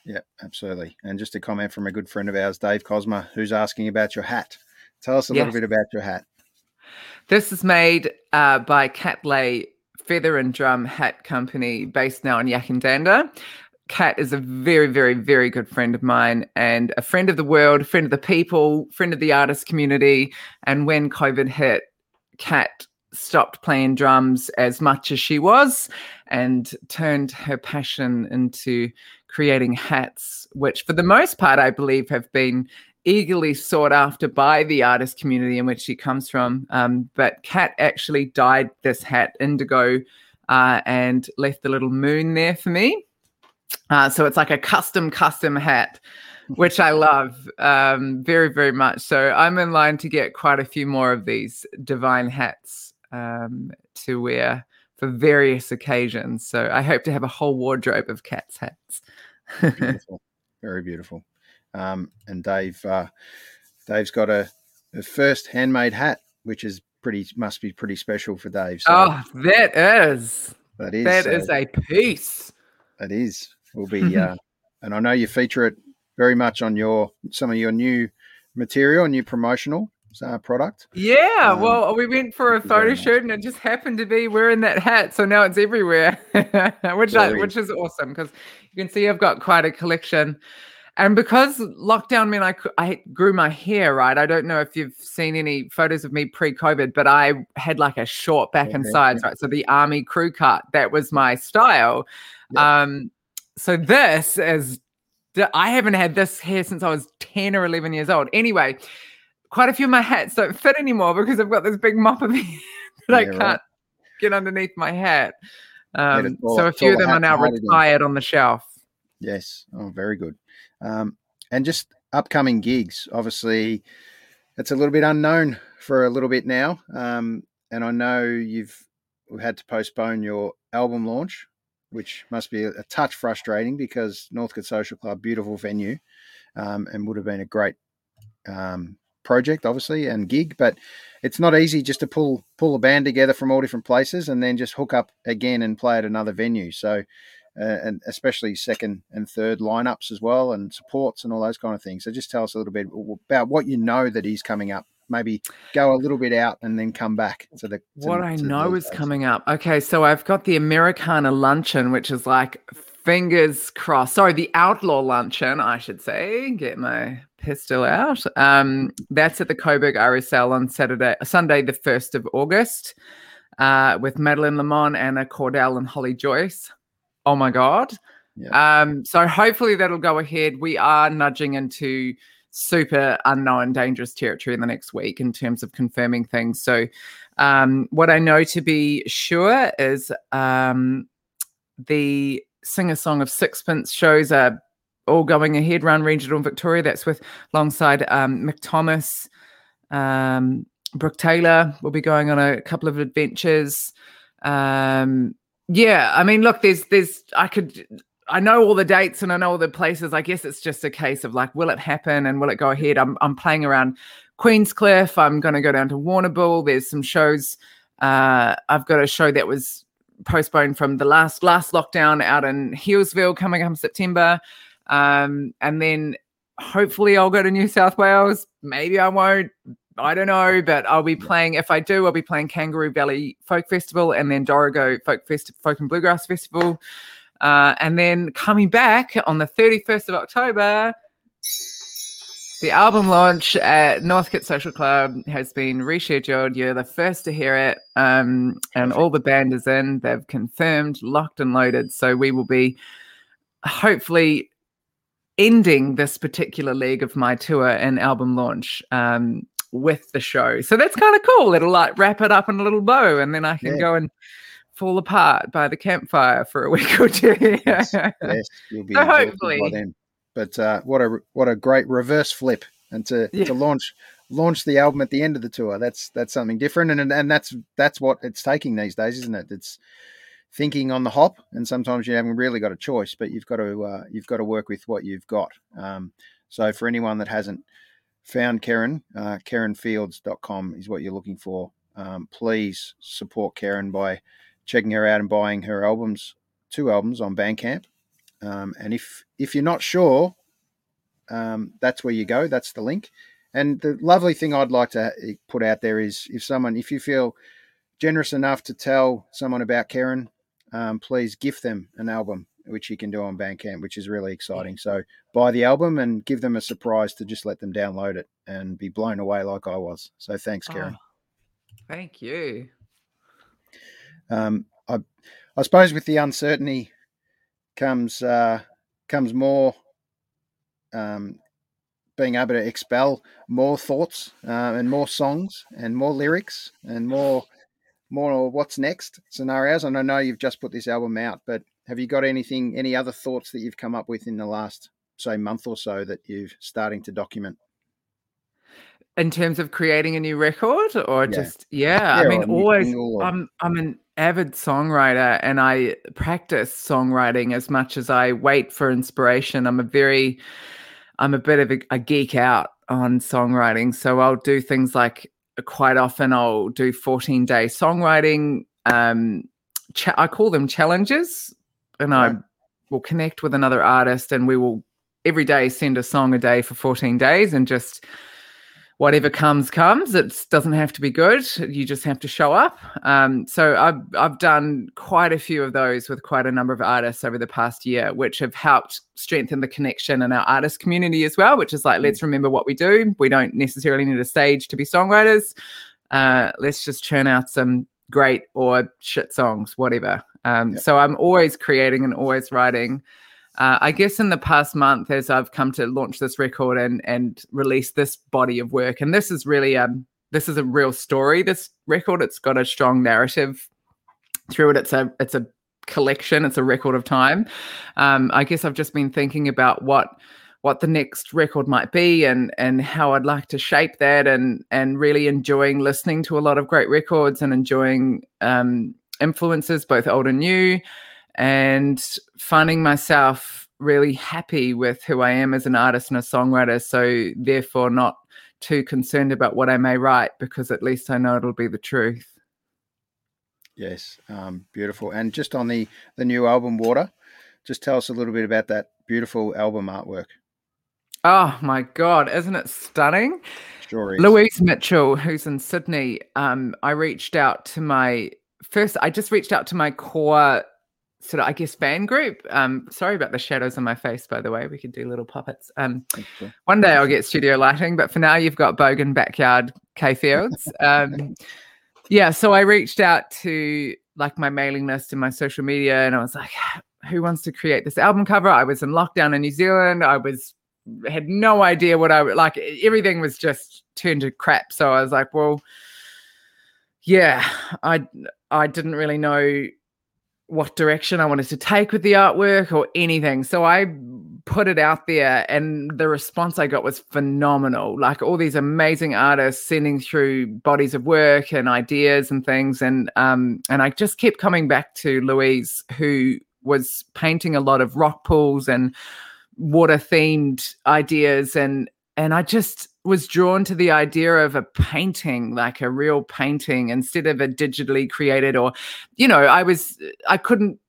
Yeah, absolutely. And just a comment from a good friend of ours, Dave Cosma, who's asking about your hat. Tell us a little bit about your hat. This is made uh, by Catlay Feather and Drum Hat Company, based now in Yackandandah. Kat is a very, very, very good friend of mine and a friend of the world, friend of the people, friend of the artist community. And when COVID hit, Kat stopped playing drums as much as she was and turned her passion into creating hats, which for the most part, I believe, have been eagerly sought after by the artist community in which she comes from. Um, but Kat actually dyed this hat indigo uh, and left the little moon there for me. Uh, so it's like a custom, custom hat, which I love um, very, very much. So I'm in line to get quite a few more of these divine hats um, to wear for various occasions. So I hope to have a whole wardrobe of Kat's hats. Beautiful, very beautiful. Um, and Dave, uh, Dave's got a, a first handmade hat, which is pretty must be pretty special for Dave. So oh, that is that is that uh, is a piece. that is will be, uh, and I know you feature it very much on your some of your new material, new promotional uh, product. Yeah, Um, well, we went for a thank you very photo shoot, and it just happened to be wearing that hat, so now it's everywhere, which I, which is awesome because you can see I've got quite a collection. And because lockdown meant I, I grew my hair, right? I don't know if you've seen any photos of me pre-COVID, but I had like a short back and Okay, sides, right? So the army crew cut, that was my style. Um, so this is, I haven't had this hair since I was 10 or 11 years old. Anyway, quite a few of my hats don't fit anymore because I've got this big mop of hair that I Yeah, right. can't get underneath my hat. Um, it's all- so a few of them are now to hide it in. retired on the shelf. Yes. Oh, very good. Um, and just upcoming gigs. Obviously, it's a little bit unknown for a little bit now. Um, and I know you've had to postpone your album launch, which must be a, touch frustrating because Northcote Social Club, beautiful venue, um, and would have been a great um, project, obviously, and gig. But it's not easy just to pull pull a band together from all different places and then just hook up again and play at another venue. So and especially second and third lineups as well, and supports and all those kind of things. So just tell us a little bit about what you know that is coming up. Maybe go a little bit out and then come back to the. To, what I know is days. coming up. Okay, so I've got the Americana luncheon, which is like Fingers crossed. Sorry, the Outlaw Luncheon, I should say. Get my pistol out. Um, that's at the Coburg RSL on Saturday, Sunday, the first of August, uh, with Madeline Lamont, Anna Cordell, and Holly Joyce. Oh my god! Yeah. Um, so hopefully that'll go ahead. We are nudging into super unknown, dangerous territory in the next week in terms of confirming things. So, um, what I know to be sure is um, the Singer Song of Sixpence shows are all going ahead around regional Victoria. That's with alongside um, Mick Thomas, um, Brooke Taylor will be going on a couple of adventures. Um, yeah, I mean, look, there's, there's, I could, I know all the dates and I know all the places. I guess it's just a case of like, will it happen and will it go ahead? I'm, I'm playing around Queenscliff. I'm going to go down to Warrnambool. There's some shows. Uh, I've got a show that was postponed from the last last lockdown out in Healesville coming up in September. Um, and then hopefully I'll go to New South Wales. Maybe I won't. I don't know, but I'll be playing. If I do, I'll be playing Kangaroo Valley Folk Festival and then Dorrigo Folk Fest- Folk and Bluegrass Festival. Uh, and then coming back on the 31st of October, the album launch at Northcote Social Club has been rescheduled. You're the first to hear it. Um, and all the band is in. They've confirmed, locked and loaded. So we will be hopefully ending this particular leg of my tour and album launch um, with the show. So that's kind of cool. It'll like wrap it up in a little bow, and then I can Yeah. go and fall apart by the campfire for a week or two. yes, yes, you'll be So exhausted by hopefully- then. But uh, what a what a great reverse flip, and to, Yeah. to launch launch the album at the end of the tour. That's that's something different, and and that's that's what it's taking these days, isn't it? It's thinking on the hop, and sometimes you haven't really got a choice, but you've got to uh, you've got to work with what you've got. Um, so for anyone that hasn't found Karen, uh, KarenFields.com is what you're looking for. Um, please support Karen by checking her out and buying her albums, two albums on Bandcamp. Um, and if if you're not sure, um, that's where you go. That's the link. And the lovely thing I'd like to eh, put out there is if someone, if you feel generous enough to tell someone about Karen, um, please gift them an album, which you can do on Bandcamp, which is really exciting. So buy the album and give them a surprise to just let them download it and be blown away like I was. So thanks, Karen. Oh, thank you. Um, I, I suppose with the uncertainty comes uh, comes more um, being able to expel more thoughts uh, and more songs and more lyrics and more more what's next scenarios. And I know you've just put this album out, but have you got anything, any other thoughts that you've come up with in the last say month or so that you're starting to document? In terms of creating a new record, or Yeah. just yeah, I mean, or a new always. or- I'm I'm an avid songwriter, and I practice songwriting as much as I wait for inspiration. I'm a very, I'm a bit of a, a geek out on songwriting, so I'll do things like quite often I'll do 14 day songwriting. Um, cha- I call them challenges, and I will connect with another artist, and we will every day send a song a day for 14 days, and just whatever comes comes. It doesn't have to be good. You just have to show up. Um, so I've, I've done quite a few of those with quite a number of artists over the past year which have helped strengthen the connection in our artist community as well which is like let's remember what we do. We don't necessarily need a stage to be songwriters. Uh, let's just churn out some great or shit songs whatever um, so i'm always creating and always writing uh, I guess in the past month, as I've come to launch this record and and release this body of work, and this is really um this is a real story. This record, it's got a strong narrative through it. It's a it's a collection. It's a record of time. Um, I guess I've just been thinking about what what the next record might be and and how I'd like to shape that and and really enjoying listening to a lot of great records and enjoying um, influences both old and new and finding myself really happy with who I am as an artist and a songwriter. So, therefore, not too concerned about what I may write because at least I know it'll be the truth. Yes, um, beautiful. And just on the the new album, Water, just tell us a little bit about that beautiful album artwork. Oh my God, isn't it stunning? Sure is. Louise Mitchell, who's in Sydney, um, I reached out to my first, I just reached out to my core sort of, I guess, fan group. Um, sorry about the shadows on my face, by the way. We could do little puppets. Um, one day I'll get studio lighting, but for now you've got Bogan Backyard K Fields. Um, yeah, so I reached out to like my mailing list and my social media, and I was like, "Who wants to create this album cover?" I was in lockdown in New Zealand. I was had no idea what I would like. Everything was just turned to crap. So I was like, "Well." Yeah, I I didn't really know what direction I wanted to take with the artwork or anything. So I put it out there and the response I got was phenomenal. Like all these amazing artists sending through bodies of work and ideas and things. And um and I just kept coming back to Louise, who was painting a lot of rock pools and water themed ideas and and I just was drawn to the idea of a painting, like a real painting, instead of a digitally created or, you know, I was, I couldn't.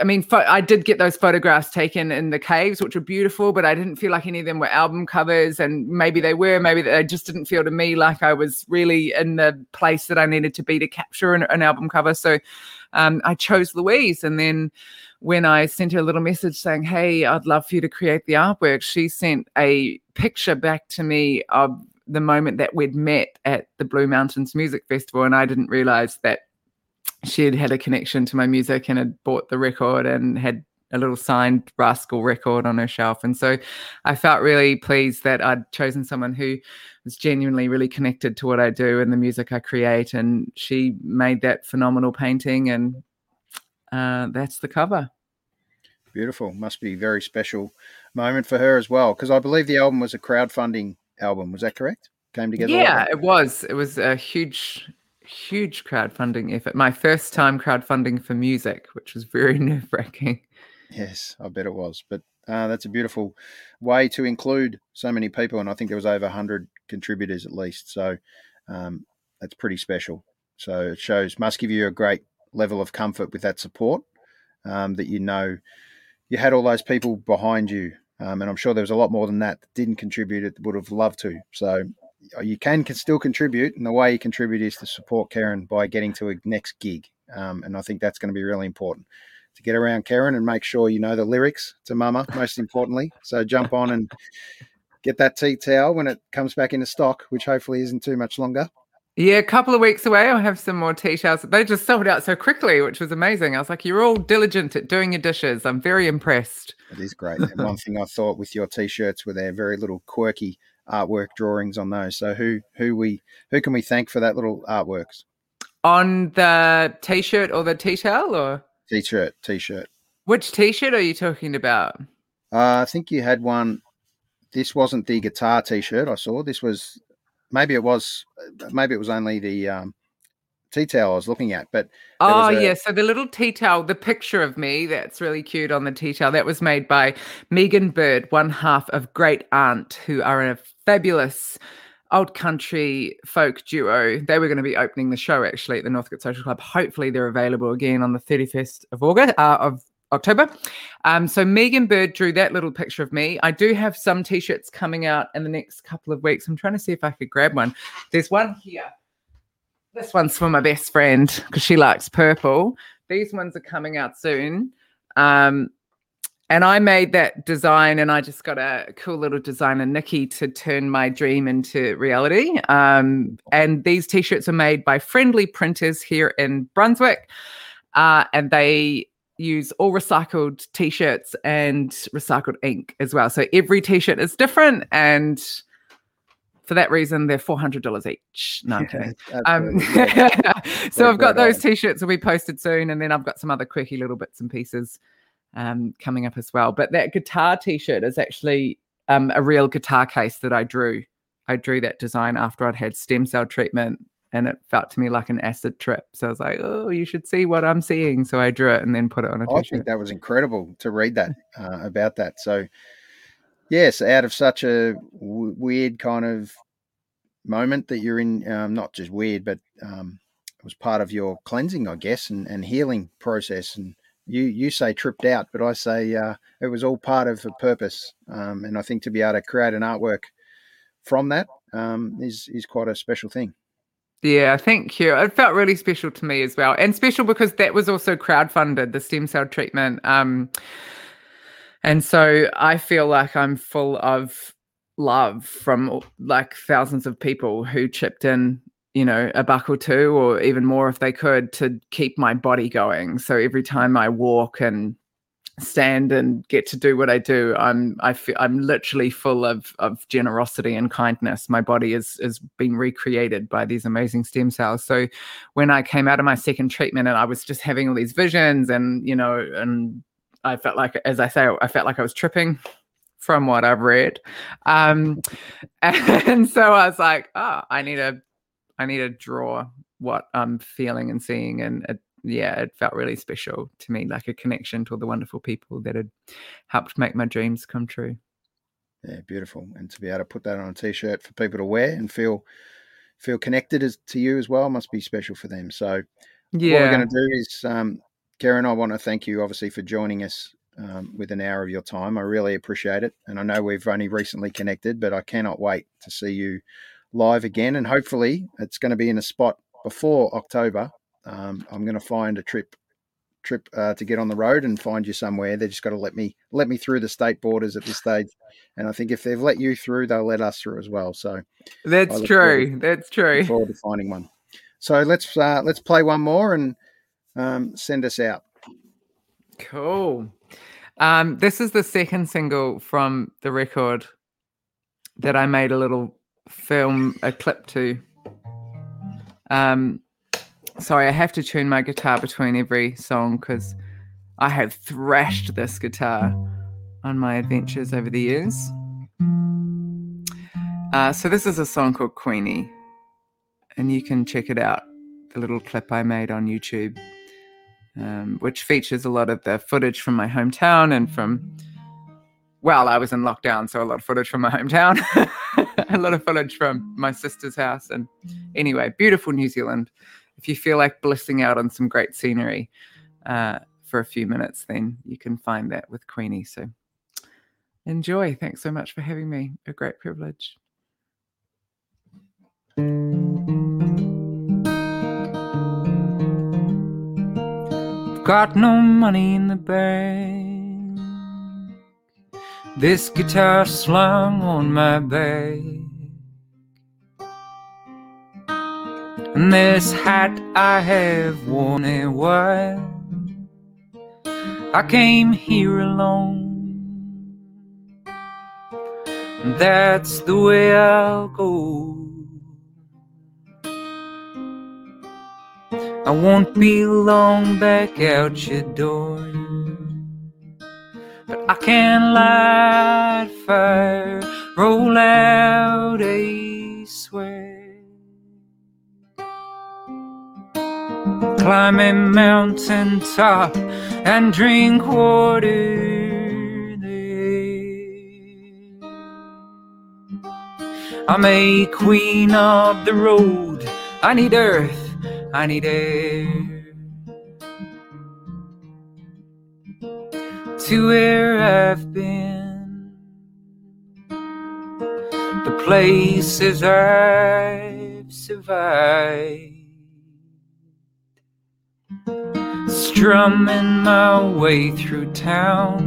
I mean, fo- I did get those photographs taken in the caves, which were beautiful, but I didn't feel like any of them were album covers. And maybe they were, maybe they just didn't feel to me like I was really in the place that I needed to be to capture an, an album cover. So um, I chose Louise. And then when I sent her a little message saying, Hey, I'd love for you to create the artwork, she sent a picture back to me of the moment that we'd met at the Blue Mountains Music Festival. And I didn't realize that she had had a connection to my music and had bought the record and had a little signed rascal record on her shelf. And so I felt really pleased that I'd chosen someone who was genuinely really connected to what I do and the music I create. And she made that phenomenal painting. And uh, that's the cover. Beautiful. Must be a very special moment for her as well, because I believe the album was a crowdfunding album. Was that correct? Came together. Yeah, like it was. It was a huge, huge crowdfunding effort. My first time crowdfunding for music, which was very nerve wracking. Yes, I bet it was. But uh, that's a beautiful way to include so many people, and I think there was over hundred contributors at least. So um, that's pretty special. So it shows must give you a great level of comfort with that support um, that you know you had all those people behind you. Um, and I'm sure there was a lot more than that that didn't contribute, it would have loved to. So uh, you can, can still contribute. And the way you contribute is to support Karen by getting to a next gig. Um, and I think that's going to be really important to get around Karen and make sure you know the lyrics to Mama, most importantly. So jump on and get that tea towel when it comes back into stock, which hopefully isn't too much longer. Yeah, a couple of weeks away, I'll have some more t-shirts. They just sold out so quickly, which was amazing. I was like, "You're all diligent at doing your dishes." I'm very impressed. It is great. And one thing I thought with your t-shirts were their very little quirky artwork drawings on those. So who who we who can we thank for that little artworks? On the t-shirt or the t-towel or T-shirt, t-shirt. which t-shirt are you talking about? Uh, I think you had one. This wasn't the guitar T-shirt I saw. This was maybe it was maybe it was only the um, tea towel I was looking at. But Oh a- yeah, so the little tea towel, the picture of me that's really cute on the tea towel, that was made by Megan Bird, one half of Great Aunt, who are a fabulous old country folk duo. They were going to be opening the show actually at the Northcote Social Club. Hopefully, they're available again on the thirty first of August uh, of October. Um, so Megan Bird drew that little picture of me. I do have some t-shirts coming out in the next couple of weeks. I'm trying to see if I could grab one. There's one here. This one's for my best friend because she likes purple. These ones are coming out soon. Um, and I made that design, and I just got a cool little designer, Nikki, to turn my dream into reality. Um, and these t shirts are made by friendly printers here in Brunswick. Uh, and they use all recycled t shirts and recycled ink as well. So every t shirt is different. And for that reason, they're $400 each. No, I'm kidding. Um, so I've got those t-shirts will be posted soon, and then I've got some other quirky little bits and pieces um, coming up as well. But that guitar t-shirt is actually um, a real guitar case that I drew. I drew that design after I'd had stem cell treatment, and it felt to me like an acid trip. So I was like, "Oh, you should see what I'm seeing." So I drew it and then put it on a I t-shirt. think that was incredible to read that uh, about that. So, yes, out of such a w- weird kind of moment that you're in, um, not just weird, but um, it was part of your cleansing, I guess, and, and healing process. And you you say tripped out, but I say uh, it was all part of a purpose. Um, and I think to be able to create an artwork from that um, is is quite a special thing. Yeah, thank you. It felt really special to me as well, and special because that was also crowdfunded, the stem cell treatment. Um, and so I feel like I'm full of love from like thousands of people who chipped in, you know, a buck or two, or even more if they could, to keep my body going. So every time I walk and stand and get to do what I do, I'm I feel I'm literally full of of generosity and kindness. My body is is being recreated by these amazing stem cells. So when I came out of my second treatment and I was just having all these visions and you know and I felt like as I say I felt like I was tripping from what I've read. Um and so I was like, oh, I need to I need to draw what I'm feeling and seeing and it yeah, it felt really special to me, like a connection to all the wonderful people that had helped make my dreams come true. Yeah, beautiful, and to be able to put that on a t-shirt for people to wear and feel feel connected as, to you as well must be special for them. So, yeah. what we're going to do is, um, Karen, I want to thank you obviously for joining us um, with an hour of your time. I really appreciate it, and I know we've only recently connected, but I cannot wait to see you live again, and hopefully it's going to be in a spot before October um, I'm going to find a trip trip uh, to get on the road and find you somewhere. They just got to let me let me through the state borders at this stage, and I think if they've let you through, they'll let us through as well. So that's true. That's true. forward to finding one. So let's uh, let's play one more and um, send us out. Cool. Um, this is the second single from the record that I made a little film, a clip to. Um, sorry, I have to tune my guitar between every song because I have thrashed this guitar on my adventures over the years. Uh, so this is a song called Queenie, and you can check it out. The little clip I made on YouTube, um, which features a lot of the footage from my hometown and from. Well, I was in lockdown, so a lot of footage from my hometown, a lot of footage from my sister's house, and anyway, beautiful New Zealand if you feel like blissing out on some great scenery uh, for a few minutes, then you can find that with Queenie. So enjoy. Thanks so much for having me. A great privilege. Got no money in the bank. This guitar slung on my back. This hat I have worn a while. I came here alone. And that's the way I'll go. I won't be long back out your door. But I can light fire, roll out a climb a mountain top and drink water there. I'm a queen of the road. I need earth, I need air. To where I've been, the places I've survived. Strumming my way through town.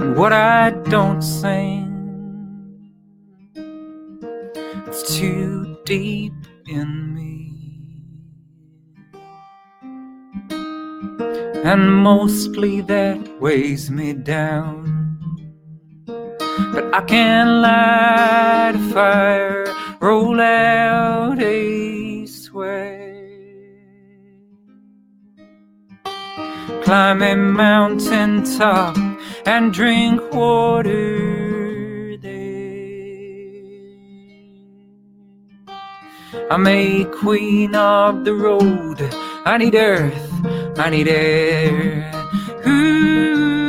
And what I don't sing, it's too deep in me. And mostly that weighs me down. But I can light a fire, roll out a sweat. Climb a mountain top and drink water there. I'm a queen of the road. I need earth, I need air. Ooh.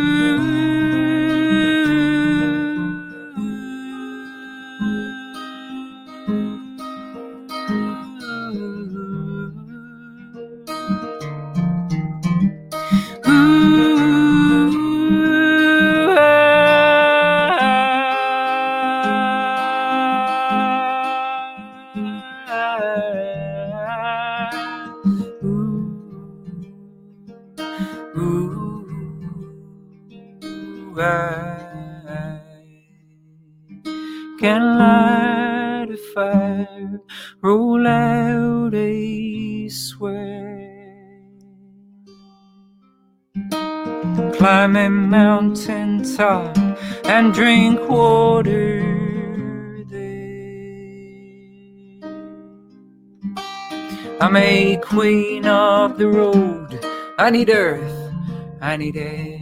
Roll out a sweat, climb a mountain top and drink water there. I'm a queen of the road. I need earth, I need air.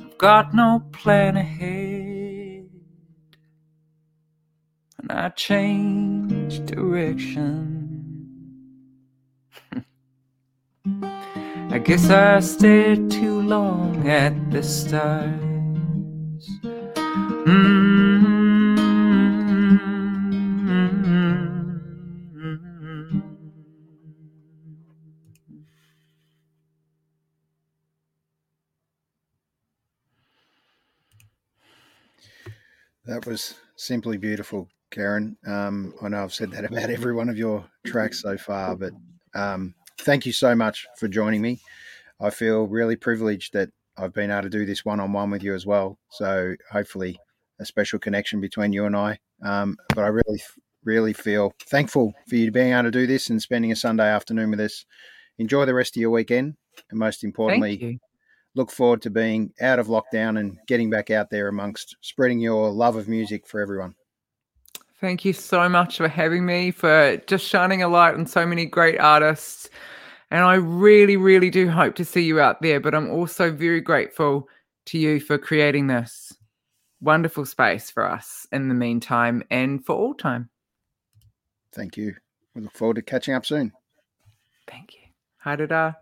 I've got no plan ahead, and I change direction. I guess I stared too long at the stars. Mm. That was simply beautiful, Karen. Um, I know I've said that about every one of your tracks so far, but um, thank you so much for joining me. I feel really privileged that I've been able to do this one on one with you as well. So hopefully, a special connection between you and I. Um, but I really, really feel thankful for you being able to do this and spending a Sunday afternoon with us. Enjoy the rest of your weekend, and most importantly. Look forward to being out of lockdown and getting back out there amongst spreading your love of music for everyone. Thank you so much for having me, for just shining a light on so many great artists. And I really, really do hope to see you out there. But I'm also very grateful to you for creating this wonderful space for us in the meantime and for all time. Thank you. We look forward to catching up soon. Thank you. Haidara.